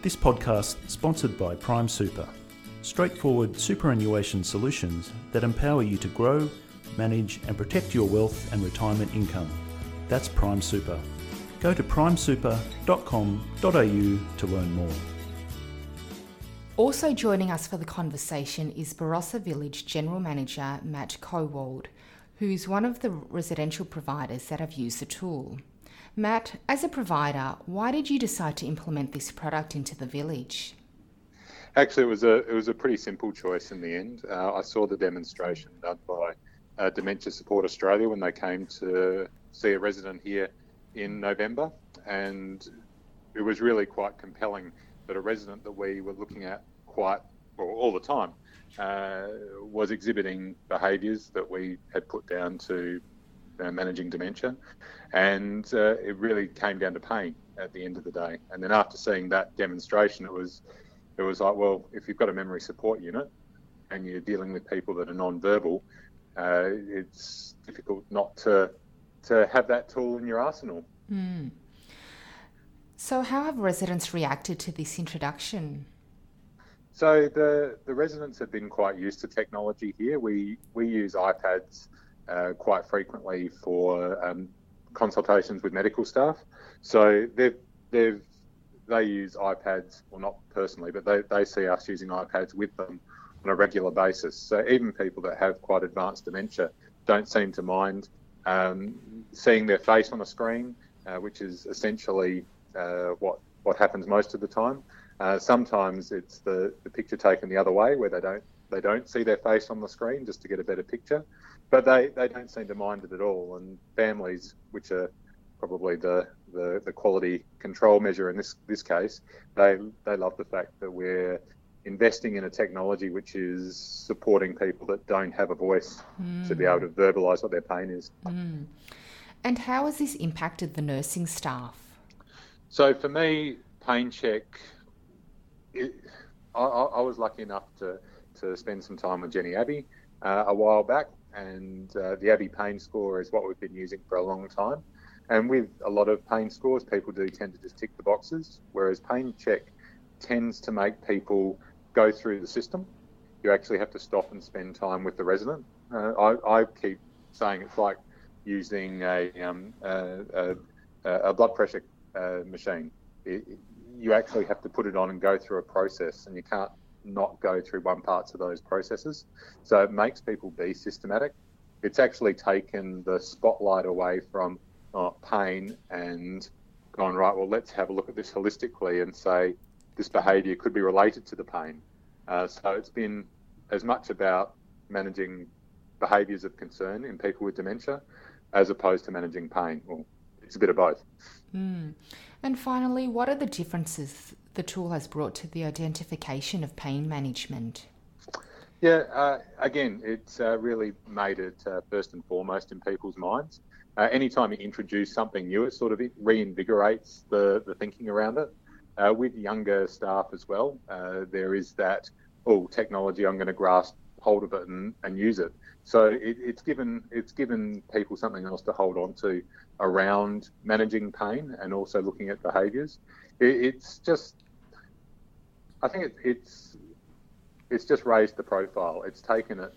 This podcast sponsored by Prime Super. Straightforward superannuation solutions that empower you to grow, manage and protect your wealth and retirement income. That's Prime Super. Go to primesuper.com.au to learn more. Also joining us for the conversation is Barossa Village General Manager Matt Kowald, who's one of the residential providers that have used the tool. Matt, as a provider, why did you decide to implement this product into the village? Actually, it was a it was a pretty simple choice in the end. Uh, I saw the demonstration done by uh, Dementia Support Australia when they came to see a resident here in November, and it was really quite compelling that a resident that we were looking at quite well, all the time uh, was exhibiting behaviours that we had put down to uh, managing dementia, and uh, it really came down to pain at the end of the day. And then after seeing that demonstration, it was it was like, well, if you've got a memory support unit and you're dealing with people that are non-verbal, uh, it's difficult not to to have that tool in your arsenal. Mm. So, how have residents reacted to this introduction? So the the residents have been quite used to technology here. We we use iPads uh, quite frequently for um, consultations with medical staff. So they've they've they use iPads, well not personally, but they, they see us using iPads with them on a regular basis. So even people that have quite advanced dementia don't seem to mind um, seeing their face on a screen, uh, which is essentially uh, what what happens most of the time. Uh, sometimes it's the, the picture taken the other way, where they don't they don't see their face on the screen just to get a better picture but they, they don't seem to mind it at all. And families, which are probably the, the, the quality control measure in this this case, they they love the fact that we're investing in a technology which is supporting people that don't have a voice mm. to be able to verbalise what their pain is. Mm. And how has this impacted the nursing staff? So for me, PainChek. It, I, I, was lucky enough to, to spend some time with Jenny Abbey uh, a while back, and uh, the Abbey pain score is what we've been using for a long time. And with a lot of pain scores, people do tend to just tick the boxes, whereas PainChek tends to make people go through the system. You actually have to stop and spend time with the resident. Uh, I, I, keep saying it's like using a, um, a, a, a, blood pressure uh, machine. It, you actually have to put it on and go through a process, and you can't not go through one parts of those processes. So it makes people be systematic. It's actually taken the spotlight away from uh, pain and gone, right, well, let's have a look at this holistically and say this behaviour could be related to the pain. Uh, so it's been as much about managing behaviours of concern in people with dementia as opposed to managing pain. Well, it's a bit of both. Mm. And finally, what are the differences the tool has brought to the identification of pain management? Yeah, uh, again, it's uh, really made it uh, first and foremost in people's minds. Uh, anytime you introduce something new, it sort of reinvigorates the, the thinking around it. Uh, with younger staff as well, uh, there is that, oh, technology, I'm going to grasp hold of it and, and use it. So it, it's given it's given people something else to hold on to around managing pain and also looking at behaviours. It, it's just I think it, it's it's just raised the profile. It's taken it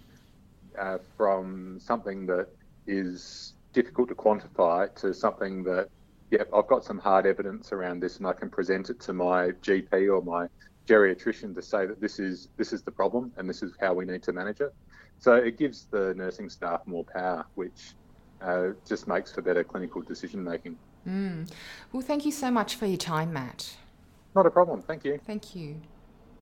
uh, from something that is difficult to quantify to something that, yep, I've got some hard evidence around this, and I can present it to my GP or my geriatrician to say that this is this is the problem and this is how we need to manage it. So it gives the nursing staff more power, which uh, just makes for better clinical decision making. Mm. Well, thank you so much for your time, Matt. Not a problem. Thank you. Thank you.